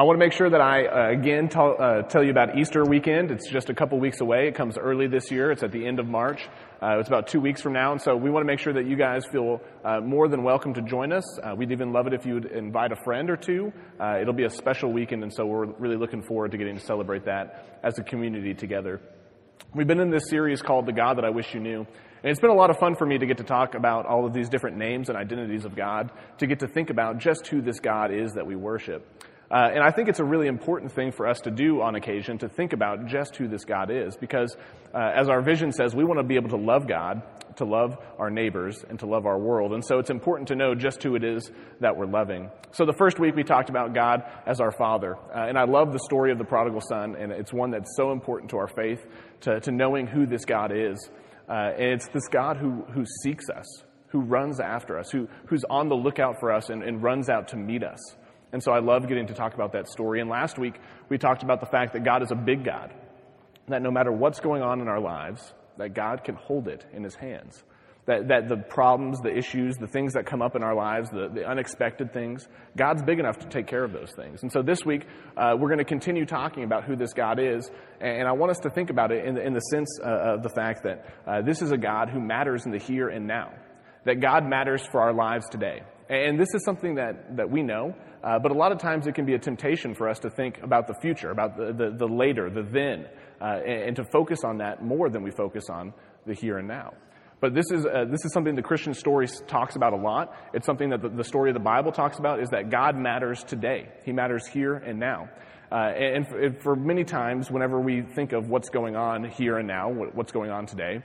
I want to make sure that I, uh, again, tell, uh, tell you about Easter weekend. It's just a couple weeks away. It comes early this year. It's at the end of March. Uh, it's about two weeks from now. And so we want to make sure that you guys feel uh, more than welcome to join us. Uh, we'd even love it if you would invite a friend or two. Uh, it'll be a special weekend, and so we're really looking forward to getting to celebrate that as a community together. We've been in this series called The God That I Wish You Knew. And it's been a lot of fun for me to get to talk about all of these different names and identities of God, to get to think about just who this God is that we worship. Uh, and I think it's a really important thing for us to do on occasion to think about just who this God is, because uh, as our vision says, we want to be able to love God, to love our neighbors, and to love our world. And so it's important to know just who it is that we're loving. So the first week we talked about God as our Father, uh, and I love the story of the prodigal son, and it's one that's so important to our faith, to, to knowing who this God is. Uh, and it's this God who, who seeks us, who runs after us, who, who's on the lookout for us and, and runs out to meet us. And so I love getting to talk about that story. And last week, we talked about the fact that God is a big God, that no matter what's going on in our lives, that God can hold it in his hands. That, that the problems, the issues, the things that come up in our lives, the, the unexpected things, God's big enough to take care of those things. And so this week, uh, we're going to continue talking about who this God is. And I want us to think about it in the, in the sense uh, of the fact that uh, this is a God who matters in the here and now. That God matters for our lives today. And this is something that, that we know, uh, but a lot of times it can be a temptation for us to think about the future, about the, the, the later, the then, uh, and, and, to focus on that more than we focus on the here and now. But this is, uh, this is something the Christian story talks about a lot. It's something that the, the, story of the Bible talks about is that God matters today. He matters here and now. Uh, and, and for many times, whenever we think of what's going on here and now, what's going on today,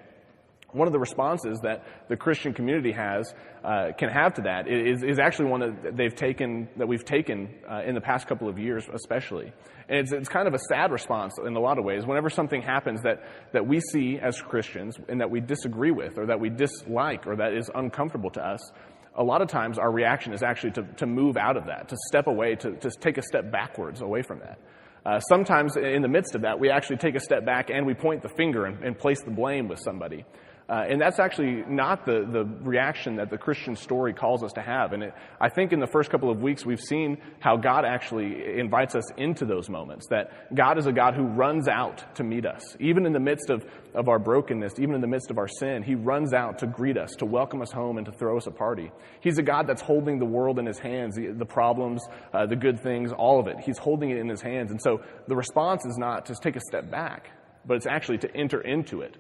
one of the responses that the Christian community has uh, can have to that is, is actually one that they've taken that we've taken uh, in the past couple of years, especially. And it's, it's kind of a sad response in a lot of ways. Whenever something happens that that we see as Christians and that we disagree with, or that we dislike, or that is uncomfortable to us, a lot of times our reaction is actually to, to move out of that, to step away, to, to take a step backwards away from that. Uh, sometimes in the midst of that, we actually take a step back and we point the finger and, and place the blame with somebody. Uh, and that's actually not the, the reaction that the Christian story calls us to have. And it, I think in the first couple of weeks, we've seen how God actually invites us into those moments. That God is a God who runs out to meet us. Even in the midst of, of our brokenness, even in the midst of our sin, He runs out to greet us, to welcome us home, and to throw us a party. He's a God that's holding the world in His hands, the, the problems, uh, the good things, all of it. He's holding it in His hands. And so the response is not to take a step back, but it's actually to enter into it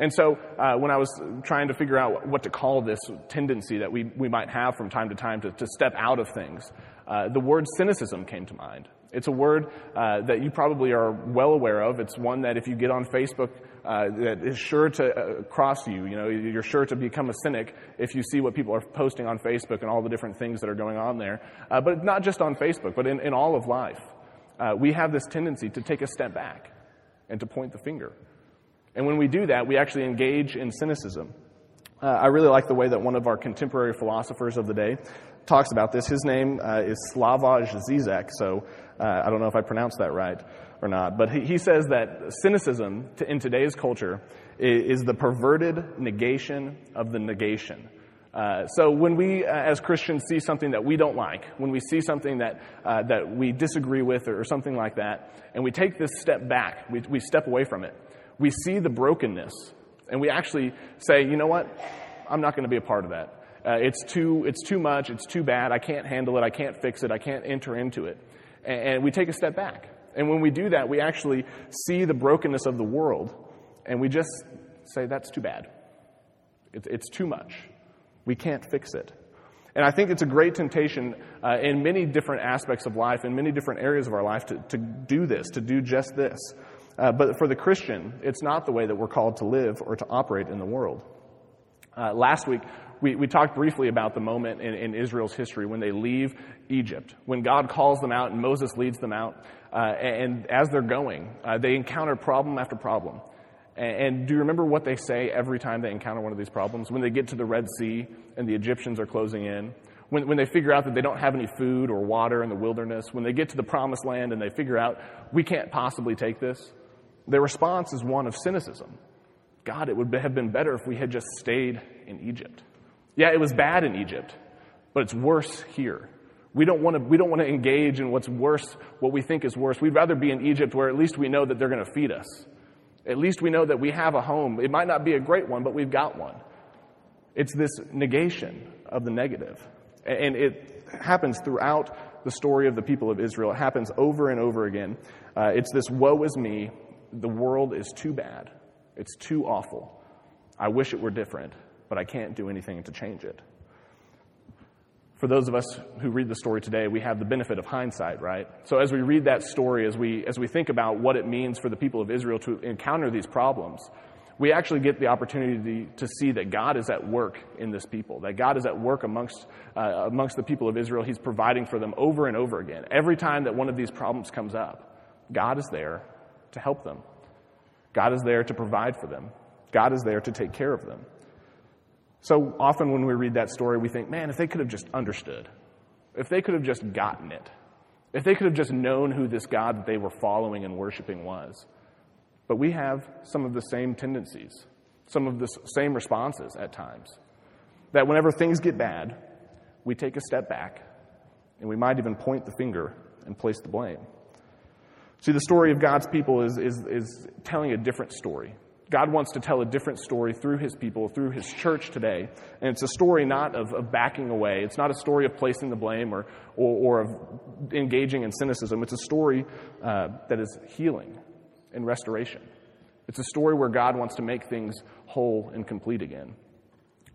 and so, uh, when I was trying to figure out what to call this tendency that we, we might have from time to time to, to step out of things, uh, the word cynicism came to mind. It's a word uh, that you probably are well aware of. It's one that if you get on Facebook, uh, that is sure to uh, cross you. You know, you're sure to become a cynic if you see what people are posting on Facebook and all the different things that are going on there. Uh, but not just on Facebook, but in, in all of life. we have this tendency to take a step back and to point the finger. And when we do that, we actually engage in cynicism. Uh, I really like the way that one of our contemporary philosophers of the day talks about this. His name uh, is Slavoj Zizek, so uh, I don't know if I pronounced that right or not. But he, he says that cynicism to, in today's culture is, is, the perverted negation of the negation. Uh, so when we, uh, as Christians, see something that we don't like, when we see something that uh, that we disagree with, or, or, something like that, and we take this step back, we, we step away from it we see the brokenness and we actually say, you know what? I'm not going to be a part of that. Uh, it's too, it's too much. It's too bad. I can't handle it. I can't fix it. I can't enter into it. And, and we take a step back. And when we do that, we actually see the brokenness of the world and we just say, that's too bad. It's, it's too much. We can't fix it. And I think it's a great temptation uh, in many different aspects of life, in many different areas of our life, to, to do this, to do just this. Uh, but for the Christian, it's not the way that we're called to live or to operate in the world. Uh, last week, we, we talked briefly about the moment in, in, Israel's history when they leave Egypt, when God calls them out and Moses leads them out. Uh, and as they're going, uh, they encounter problem after problem. And, and do you remember what they say every time they encounter one of these problems? When they get to the Red Sea and the Egyptians are closing in, when, when they figure out that they don't have any food or water in the wilderness, when they get to the promised land and they figure out we can't possibly take this, their response is one of cynicism. God, it would have been better if we had just stayed in Egypt. Yeah, it was bad in Egypt, but it's worse here. We don't want to, we don't want to engage in what's worse, what we think is worse. We'd rather be in Egypt where at least we know that they're going to feed us. At least we know that we have a home. It might not be a great one, but we've got one. It's this negation of the negative. And it happens throughout the story of the people of Israel. It happens over and over again. Uh, it's this woe is me. The world is too bad. It's too awful. I wish it were different, but I can't do anything to change it. For those of us who read the story today, we have the benefit of hindsight, right? So as we read that story, as we, as we think about what it means for the people of Israel to encounter these problems, we actually get the opportunity to see that God is at work in this people, that God is at work amongst, uh, amongst the people of Israel. He's providing for them over and over again. Every time that one of these problems comes up, God is there to help them. God is there to provide for them. God is there to take care of them. So often when we read that story, we think, man, if they could have just understood, if they could have just gotten it, if they could have just known who this God that they were following and worshiping was. But we have some of the same tendencies, some of the same responses at times. That whenever things get bad, we take a step back and we might even point the finger and place the blame. See, the story of God's people is, is, is telling a different story. God wants to tell a different story through his people, through his church today. And it's a story not of, of backing away. It's not a story of placing the blame or, or, or of engaging in cynicism. It's a story uh, that is healing and restoration. It's a story where God wants to make things whole and complete again.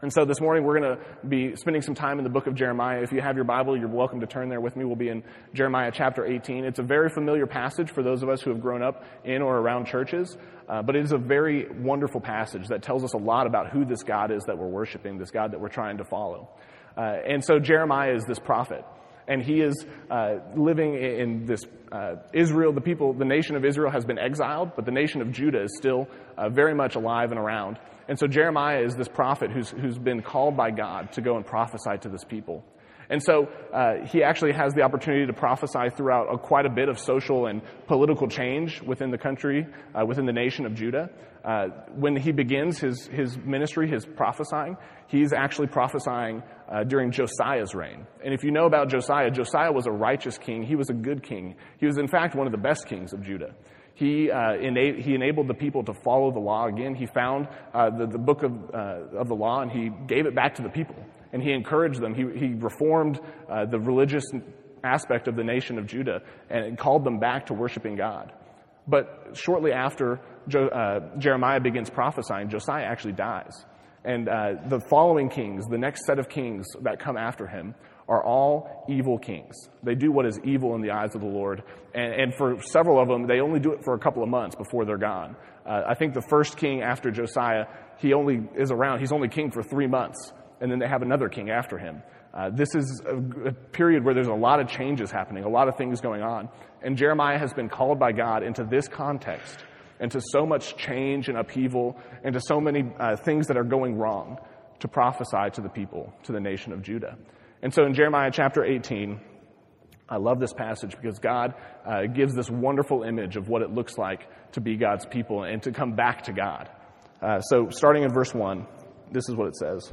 And so this morning we're going to be spending some time in the book of Jeremiah. If you have your Bible, you're welcome to turn there with me. We'll be in Jeremiah chapter 18. It's a very familiar passage for those of us who have grown up in or around churches, uh, but it is a very wonderful passage that tells us a lot about who this God is that we're worshiping, this God that we're trying to follow. Uh, and so Jeremiah is this prophet and he is uh, living in this uh, Israel. The people, the nation of Israel has been exiled, but the nation of Judah is still uh, very much alive and around. And so Jeremiah is this prophet who's, who's been called by God to go and prophesy to this people. And so uh, he actually has the opportunity to prophesy throughout a, quite a bit of social and political change within the country, uh, within the nation of Judah. Uh, when he begins his, his ministry, his prophesying, he's actually prophesying uh, during Josiah's reign. And if you know about Josiah, Josiah was a righteous king. He was a good king. He was, in fact, one of the best kings of Judah. He, uh, ena- he enabled the people to follow the law again. He found uh, the, the book of, uh, of the law and he gave it back to the people. And he encouraged them. He, he reformed uh, the religious aspect of the nation of Judah and called them back to worshiping God. But shortly after jo- uh, Jeremiah begins prophesying, Josiah actually dies. And uh, the following kings, the next set of kings that come after him, are all evil kings. They do what is evil in the eyes of the Lord. And, and for several of them, they only do it for a couple of months before they're gone. Uh, I think the first king after Josiah, he only is around, he's only king for three months. And then they have another king after him. Uh, this is a, a period where there's a lot of changes happening, a lot of things going on. And Jeremiah has been called by God into this context, into so much change and upheaval, into so many uh, things that are going wrong to prophesy to the people, to the nation of Judah. And so in Jeremiah chapter 18, I love this passage because God uh, gives this wonderful image of what it looks like to be God's people and to come back to God. Uh, so starting in verse 1, this is what it says.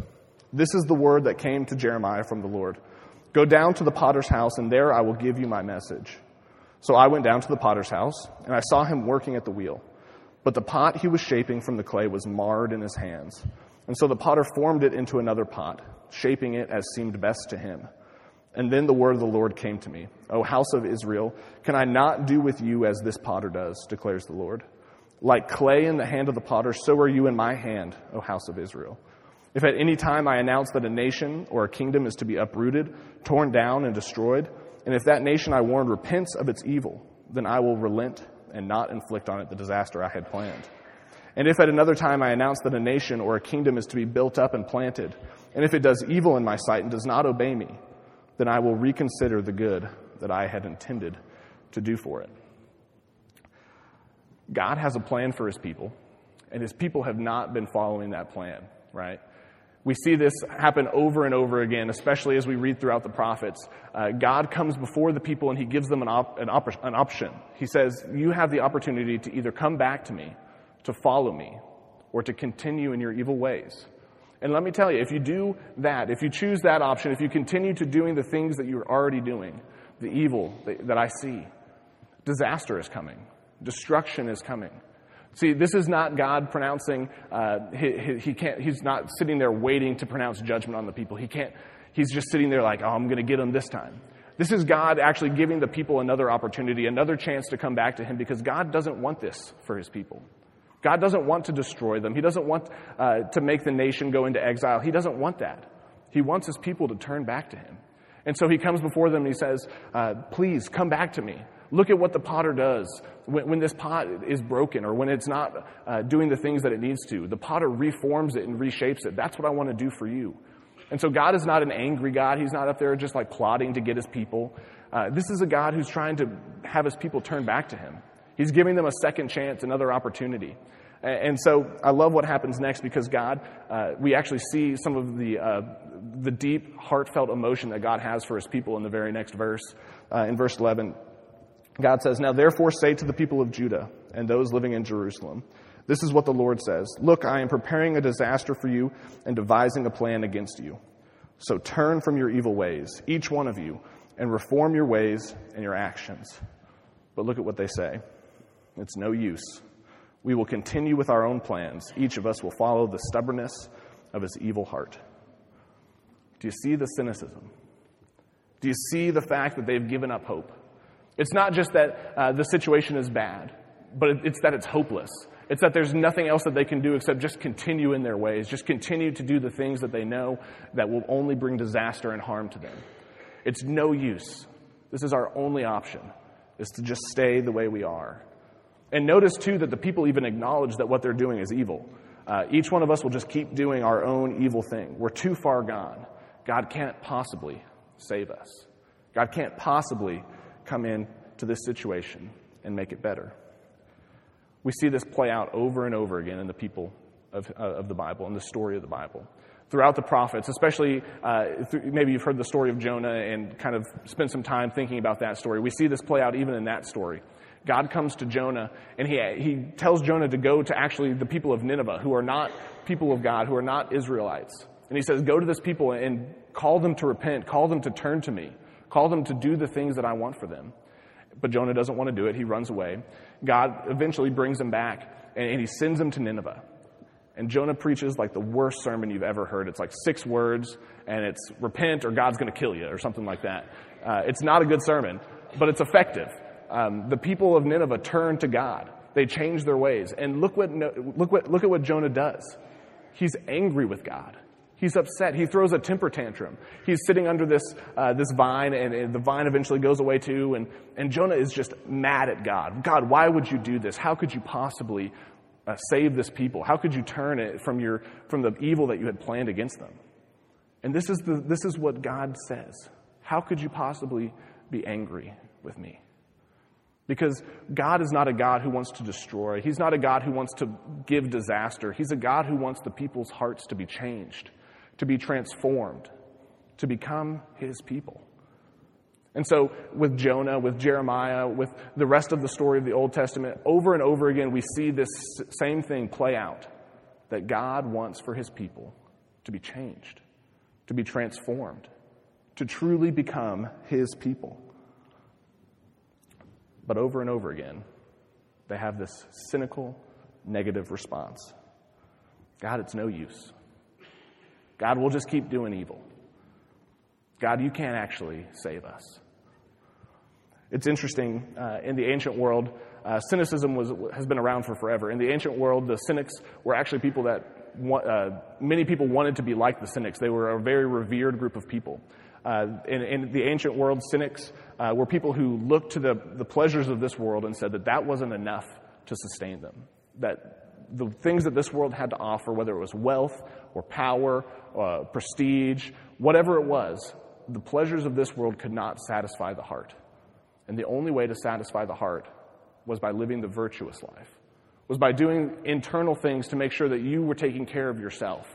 This is the word that came to Jeremiah from the Lord. Go down to the potter's house, and there I will give you my message. So I went down to the potter's house, and I saw him working at the wheel. But the pot he was shaping from the clay was marred in his hands. And so the potter formed it into another pot shaping it as seemed best to him. And then the word of the Lord came to me O house of Israel, can I not do with you as this potter does, declares the Lord? Like clay in the hand of the potter, so are you in my hand, O house of Israel. If at any time I announce that a nation or a kingdom is to be uprooted, torn down, and destroyed, and if that nation I warned repents of its evil, then I will relent and not inflict on it the disaster I had planned. And if at another time I announce that a nation or a kingdom is to be built up and planted, and if it does evil in my sight and does not obey me, then I will reconsider the good that I had intended to do for it. God has a plan for his people, and his people have not been following that plan, right? We see this happen over and over again, especially as we read throughout the prophets. Uh, God comes before the people and he gives them an, op- an, op- an option. He says, You have the opportunity to either come back to me, to follow me, or to continue in your evil ways. And let me tell you, if you do that, if you choose that option, if you continue to doing the things that you're already doing, the evil that, that I see, disaster is coming, destruction is coming. See, this is not God pronouncing, uh, he, he, can't, he's not sitting there waiting to pronounce judgment on the people. He can't, he's just sitting there like, oh, I'm going to get them this time. This is God actually giving the people another opportunity, another chance to come back to Him because God doesn't want this for His people. God doesn't want to destroy them. He doesn't want uh, to make the nation go into exile. He doesn't want that. He wants His people to turn back to Him. And so He comes before them and He says, uh, Please come back to me. Look at what the potter does when, when this pot is broken or when it's not uh, doing the things that it needs to. The potter reforms it and reshapes it. That's what I want to do for you. And so God is not an angry God. He's not up there just like plotting to get his people. Uh, this is a God who's trying to have his people turn back to him. He's giving them a second chance, another opportunity. And so I love what happens next because God, uh, we actually see some of the, uh, the deep, heartfelt emotion that God has for his people in the very next verse. Uh, in verse 11, God says, Now therefore say to the people of Judah and those living in Jerusalem, this is what the Lord says Look, I am preparing a disaster for you and devising a plan against you. So turn from your evil ways, each one of you, and reform your ways and your actions. But look at what they say it's no use. We will continue with our own plans. Each of us will follow the stubbornness of his evil heart. Do you see the cynicism? Do you see the fact that they've given up hope? It's not just that uh, the situation is bad, but it's that it's hopeless. It's that there's nothing else that they can do except just continue in their ways, just continue to do the things that they know that will only bring disaster and harm to them. It's no use. This is our only option, is to just stay the way we are. And notice, too, that the people even acknowledge that what they're doing is evil. Uh, each one of us will just keep doing our own evil thing. We're too far gone. God can't possibly save us. God can't possibly come in to this situation and make it better. We see this play out over and over again in the people of, uh, of the Bible, in the story of the Bible. Throughout the prophets, especially uh, th- maybe you've heard the story of Jonah and kind of spent some time thinking about that story. We see this play out even in that story. God comes to Jonah and he, he tells Jonah to go to actually the people of Nineveh, who are not people of God, who are not Israelites. And he says, Go to this people and call them to repent, call them to turn to me, call them to do the things that I want for them. But Jonah doesn't want to do it. He runs away. God eventually brings him back and he sends him to Nineveh. And Jonah preaches like the worst sermon you've ever heard. It's like six words, and it's repent or God's going to kill you, or something like that. Uh, it's not a good sermon, but it's effective. Um, the people of Nineveh turn to God. They change their ways. And look, what, look, what, look at what Jonah does. He's angry with God. He's upset. He throws a temper tantrum. He's sitting under this, uh, this vine, and, and, the vine eventually goes away too. And, and Jonah is just mad at God. God, why would you do this? How could you possibly uh, save this people? How could you turn it from, your, from the evil that you had planned against them? And this is, the, this is what God says. How could you possibly be angry with me? Because God is not a God who wants to destroy. He's not a God who wants to give disaster. He's a God who wants the people's hearts to be changed to be transformed, to become his people. And so, with Jonah, with Jeremiah, with the rest of the story of the Old Testament, over and over again, we see this same thing play out that God wants for his people to be changed, to be transformed, to truly become his people. But over and over again, they have this cynical, negative response God, it's no use. God will just keep doing evil. God, you can't actually save us. It's interesting, uh, in the ancient world, uh, cynicism was, has been around for forever. In the ancient world, the cynics were actually people that uh, many people wanted to be like the cynics. They were a very revered group of people. Uh, in, in, the ancient world, cynics uh, were people who looked to the, the pleasures of this world and said that that wasn't enough to sustain them. That the things that this world had to offer, whether it was wealth or power, uh, prestige, whatever it was, the pleasures of this world could not satisfy the heart. And the only way to satisfy the heart was by living the virtuous life, was by doing internal things to make sure that you were taking care of yourself.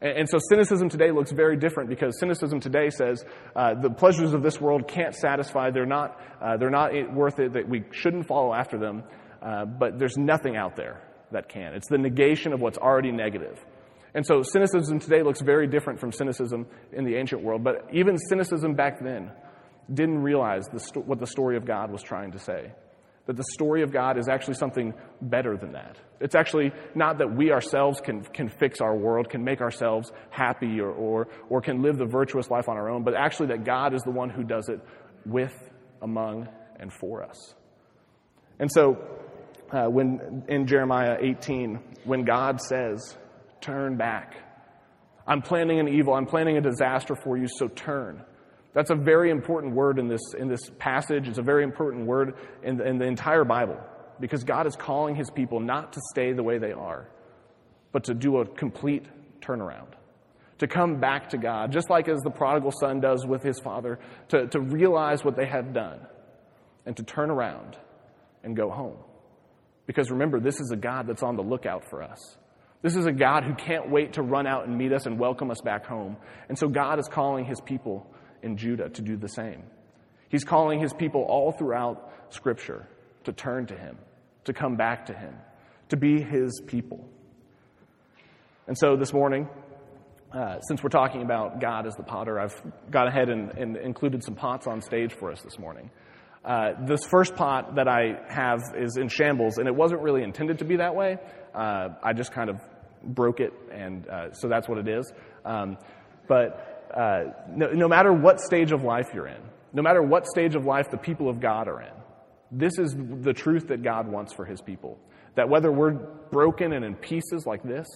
And, and so cynicism today looks very different because cynicism today says uh, the pleasures of this world can't satisfy, they're not, uh, they're not worth it, that we shouldn't follow after them, uh, but there's nothing out there that can. It's the negation of what's already negative. And so cynicism today looks very different from cynicism in the ancient world, but even cynicism back then didn't realize the sto- what the story of God was trying to say. That the story of God is actually something better than that. It's actually not that we ourselves can, can fix our world, can make ourselves happy, or, or, or can live the virtuous life on our own, but actually that God is the one who does it with, among, and for us. And so, uh, when in Jeremiah 18, when God says, Turn back, I'm planning an evil, I'm planning a disaster for you, so turn. That's a very important word in this, in this passage. It's a very important word in the, in the entire Bible because God is calling his people not to stay the way they are, but to do a complete turnaround. To come back to God, just like as the prodigal son does with his father, to, to realize what they have done and to turn around and go home. Because remember, this is a God that's on the lookout for us. This is a God who can't wait to run out and meet us and welcome us back home. And so God is calling his people in Judah to do the same. He's calling his people all throughout Scripture to turn to him, to come back to him, to be his people. And so this morning, uh, since we're talking about God as the potter, I've gone ahead and, and included some pots on stage for us this morning. Uh, this first pot that I have is in shambles, and it wasn't really intended to be that way. Uh, I just kind of broke it, and uh, so that's what it is. Um, but uh, no, no matter what stage of life you're in, no matter what stage of life the people of God are in, this is the truth that God wants for his people. That whether we're broken and in pieces like this,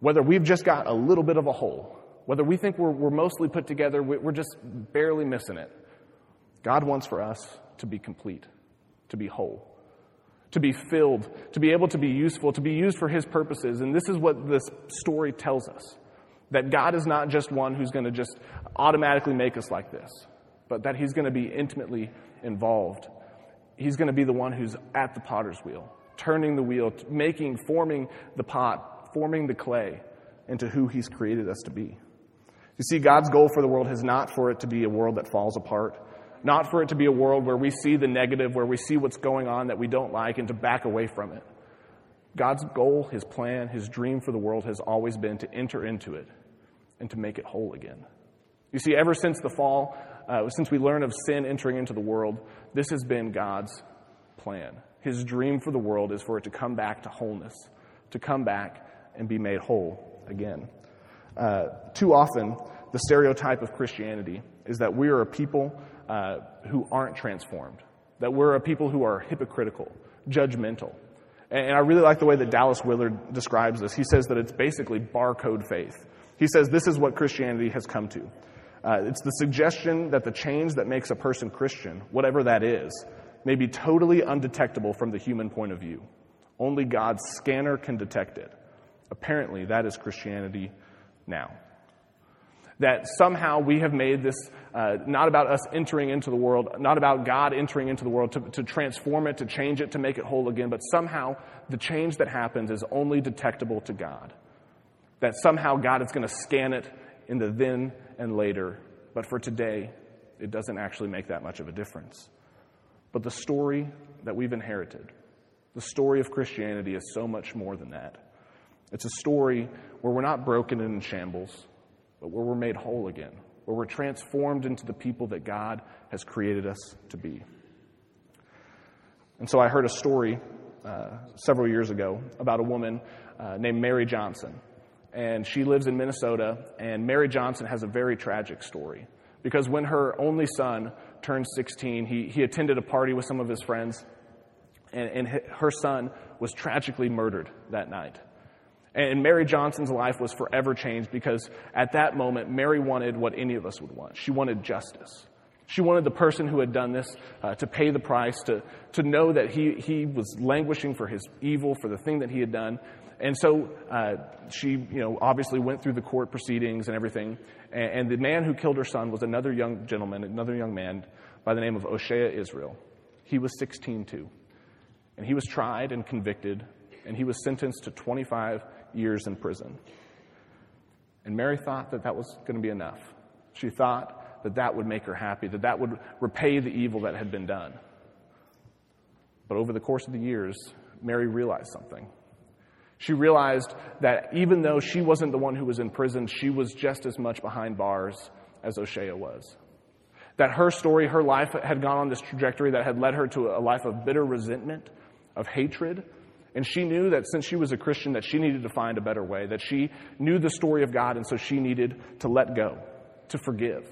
whether we've just got a little bit of a hole, whether we think we're, we're mostly put together, we're just barely missing it, God wants for us to be complete, to be whole, to be filled, to be able to be useful, to be used for his purposes. And this is what this story tells us. That God is not just one who's going to just automatically make us like this, but that He's going to be intimately involved. He's going to be the one who's at the potter's wheel, turning the wheel, making, forming the pot, forming the clay into who He's created us to be. You see, God's goal for the world is not for it to be a world that falls apart, not for it to be a world where we see the negative, where we see what's going on that we don't like, and to back away from it. God's goal, His plan, His dream for the world has always been to enter into it and to make it whole again. You see, ever since the fall, uh, since we learn of sin entering into the world, this has been God's plan. His dream for the world is for it to come back to wholeness, to come back and be made whole again. Uh, too often, the stereotype of Christianity is that we are a people uh, who aren't transformed, that we're a people who are hypocritical, judgmental. And, and I really like the way that Dallas Willard describes this. He says that it's basically barcode faith. He says this is what Christianity has come to. Uh, it's the suggestion that the change that makes a person Christian, whatever that is, may be totally undetectable from the human point of view. Only God's scanner can detect it. Apparently, that is Christianity now. That somehow we have made this uh, not about us entering into the world, not about God entering into the world to, to transform it, to change it, to make it whole again, but somehow the change that happens is only detectable to God that somehow God is going to scan it in the then and later. But for today, it doesn't actually make that much of a difference. But the story that we've inherited, the story of Christianity, is so much more than that. It's a story where we're not broken and in shambles, but where we're made whole again, where we're transformed into the people that God has created us to be. And so I heard a story uh, several years ago about a woman uh, named Mary Johnson and she lives in Minnesota. And Mary Johnson has a very tragic story because when her only son turned 16, he, he attended a party with some of his friends, and, and her son was tragically murdered that night. And Mary Johnson's life was forever changed because at that moment, Mary wanted what any of us would want. She wanted justice. She wanted the person who had done this uh, to pay the price, to, to know that he, he was languishing for his evil, for the thing that he had done, and so uh, she, you know, obviously went through the court proceedings and everything. And, and, the man who killed her son was another young gentleman, another young man by the name of O'Shea Israel. He was 16 too. And he was tried and convicted, and he was sentenced to 25 years in prison. And Mary thought that that was going to be enough. She thought that that would make her happy, that that would repay the evil that had been done. But over the course of the years, Mary realized something. She realized that even though she wasn't the one who was in prison, she was just as much behind bars as O'Shea was. That her story, her life had gone on this trajectory that had led her to a life of bitter resentment, of hatred, and she knew that since she was a Christian that she needed to find a better way, that she knew the story of God and so she needed to let go, to forgive.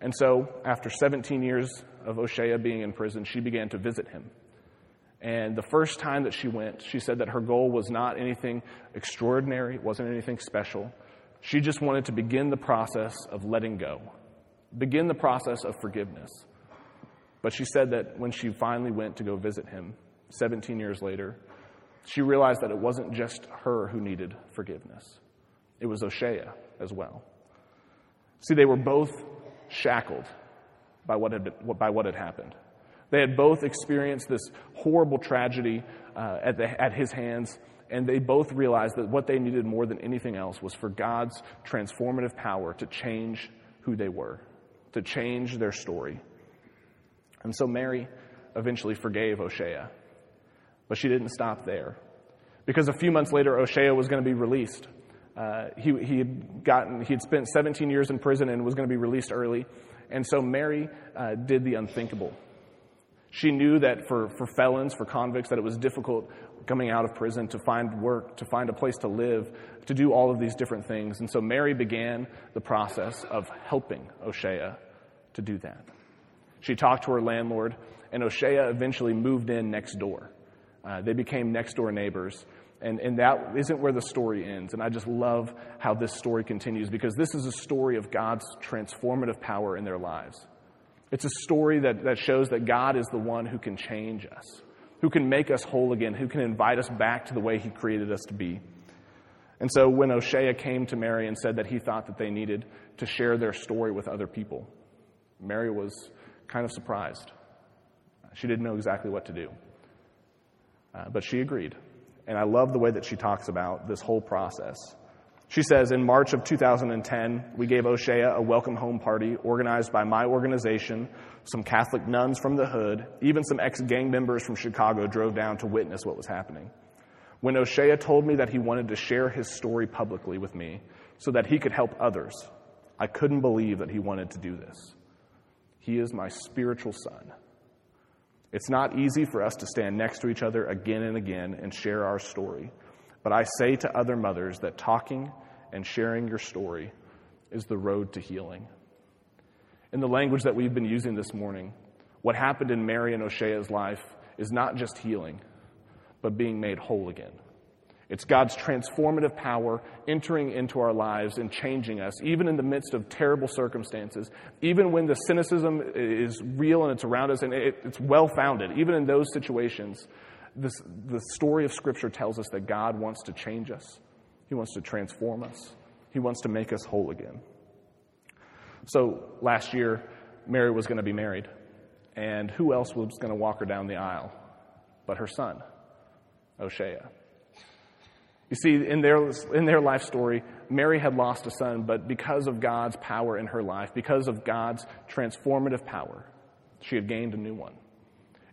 And so, after 17 years of O'Shea being in prison, she began to visit him. And the first time that she went, she said that her goal was not anything extraordinary, it wasn't anything special. She just wanted to begin the process of letting go, begin the process of forgiveness. But she said that when she finally went to go visit him, 17 years later, she realized that it wasn't just her who needed forgiveness, it was O'Shea as well. See, they were both shackled by what had, been, by what had happened. They had both experienced this horrible tragedy uh, at, the, at his hands, and they both realized that what they needed more than anything else was for God's transformative power to change who they were, to change their story. And so Mary eventually forgave O'Shea, but she didn't stop there. Because a few months later, O'Shea was going to be released. Uh, he, he had gotten, he had spent 17 years in prison and was going to be released early. And so Mary uh, did the unthinkable. She knew that for, for felons, for convicts, that it was difficult coming out of prison to find work, to find a place to live, to do all of these different things. And so Mary began the process of helping O'Shea to do that. She talked to her landlord, and O'Shea eventually moved in next door. Uh, they became next door neighbors. And, and that isn't where the story ends. And I just love how this story continues because this is a story of God's transformative power in their lives. It's a story that, that shows that God is the one who can change us, who can make us whole again, who can invite us back to the way He created us to be. And so when O'Shea came to Mary and said that he thought that they needed to share their story with other people, Mary was kind of surprised. She didn't know exactly what to do. Uh, but she agreed. And I love the way that she talks about this whole process. She says, in March of 2010, we gave O'Shea a welcome home party organized by my organization, some Catholic nuns from the hood, even some ex gang members from Chicago drove down to witness what was happening. When O'Shea told me that he wanted to share his story publicly with me so that he could help others, I couldn't believe that he wanted to do this. He is my spiritual son. It's not easy for us to stand next to each other again and again and share our story. But I say to other mothers that talking and sharing your story is the road to healing. In the language that we've been using this morning, what happened in Mary and O'Shea's life is not just healing, but being made whole again. It's God's transformative power entering into our lives and changing us, even in the midst of terrible circumstances, even when the cynicism is real and it's around us and it's well founded, even in those situations, this, the story of Scripture tells us that God wants to change us, He wants to transform us, He wants to make us whole again. So last year, Mary was going to be married, and who else was going to walk her down the aisle but her son, O'Shea? You see, in their, in their life story, Mary had lost a son, but because of God's power in her life, because of God's transformative power, she had gained a new one.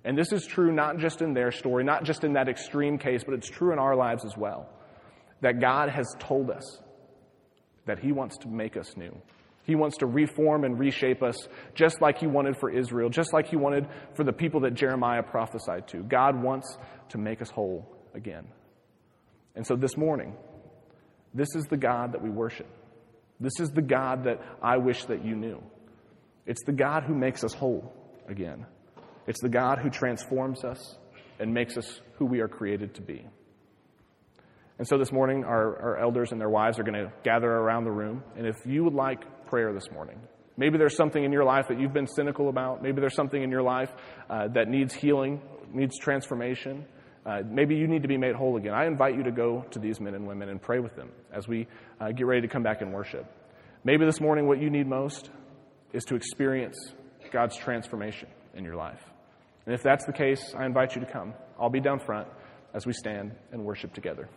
And this is true not just in their story, not just in that extreme case, but it's true in our lives as well. That God has told us that He wants to make us new. He wants to reform and reshape us just like He wanted for Israel, just like He wanted for the people that Jeremiah prophesied to. God wants to make us whole again. And so this morning, this is the God that we worship. This is the God that I wish that you knew. It's the God who makes us whole again. It's the God who transforms us and makes us who we are created to be. And so this morning, our, our elders and their wives are going to gather around the room. And if you would like prayer this morning, maybe there's something in your life that you've been cynical about, maybe there's something in your life uh, that needs healing, needs transformation. Uh, maybe you need to be made whole again. I invite you to go to these men and women and pray with them as we uh, get ready to come back and worship. Maybe this morning, what you need most is to experience God's transformation in your life. And if that's the case, I invite you to come. I'll be down front as we stand and worship together.